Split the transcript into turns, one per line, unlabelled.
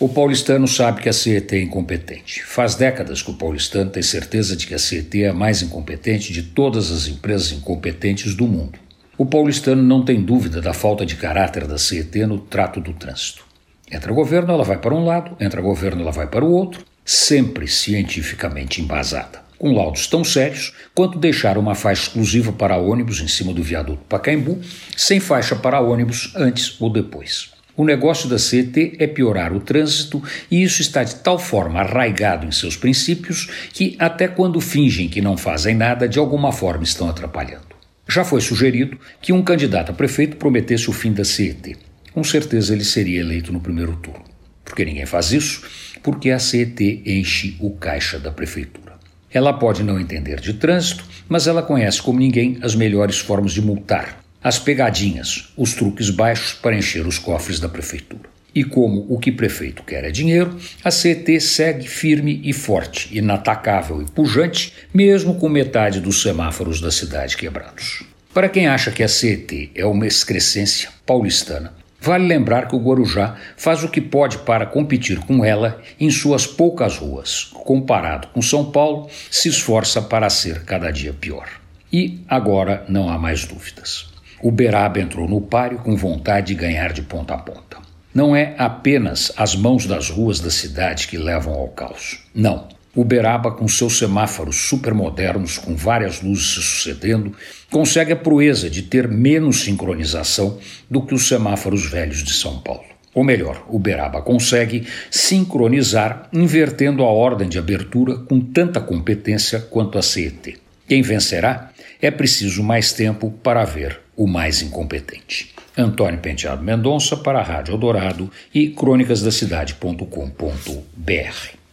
O paulistano sabe que a CET é incompetente. Faz décadas que o paulistano tem certeza de que a CET é a mais incompetente de todas as empresas incompetentes do mundo. O paulistano não tem dúvida da falta de caráter da CET no trato do trânsito. Entra governo, ela vai para um lado, entra governo, ela vai para o outro, sempre cientificamente embasada. Com laudos tão sérios quanto deixar uma faixa exclusiva para ônibus em cima do viaduto Pacaembu, sem faixa para ônibus antes ou depois. O negócio da CET é piorar o trânsito e isso está de tal forma arraigado em seus princípios que, até quando fingem que não fazem nada, de alguma forma estão atrapalhando. Já foi sugerido que um candidato a prefeito prometesse o fim da CET. Com certeza ele seria eleito no primeiro turno. Por que ninguém faz isso? Porque a CET enche o caixa da prefeitura. Ela pode não entender de trânsito, mas ela conhece como ninguém as melhores formas de multar as pegadinhas, os truques baixos para encher os cofres da prefeitura. E como o que prefeito quer é dinheiro, a CET segue firme e forte, inatacável e pujante, mesmo com metade dos semáforos da cidade quebrados. Para quem acha que a CET é uma excrescência paulistana, vale lembrar que o Guarujá faz o que pode para competir com ela em suas poucas ruas. Comparado com São Paulo, se esforça para ser cada dia pior. E agora não há mais dúvidas. Uberaba entrou no páreo com vontade de ganhar de ponta a ponta. Não é apenas as mãos das ruas da cidade que levam ao caos. Não. Uberaba, com seus semáforos supermodernos, com várias luzes se sucedendo, consegue a proeza de ter menos sincronização do que os semáforos velhos de São Paulo. Ou melhor, Uberaba consegue sincronizar, invertendo a ordem de abertura com tanta competência quanto a CET. Quem vencerá? É preciso mais tempo para ver o mais incompetente. Antônio Penteado Mendonça para a Rádio Eldorado e crônicasdacidade.com.br.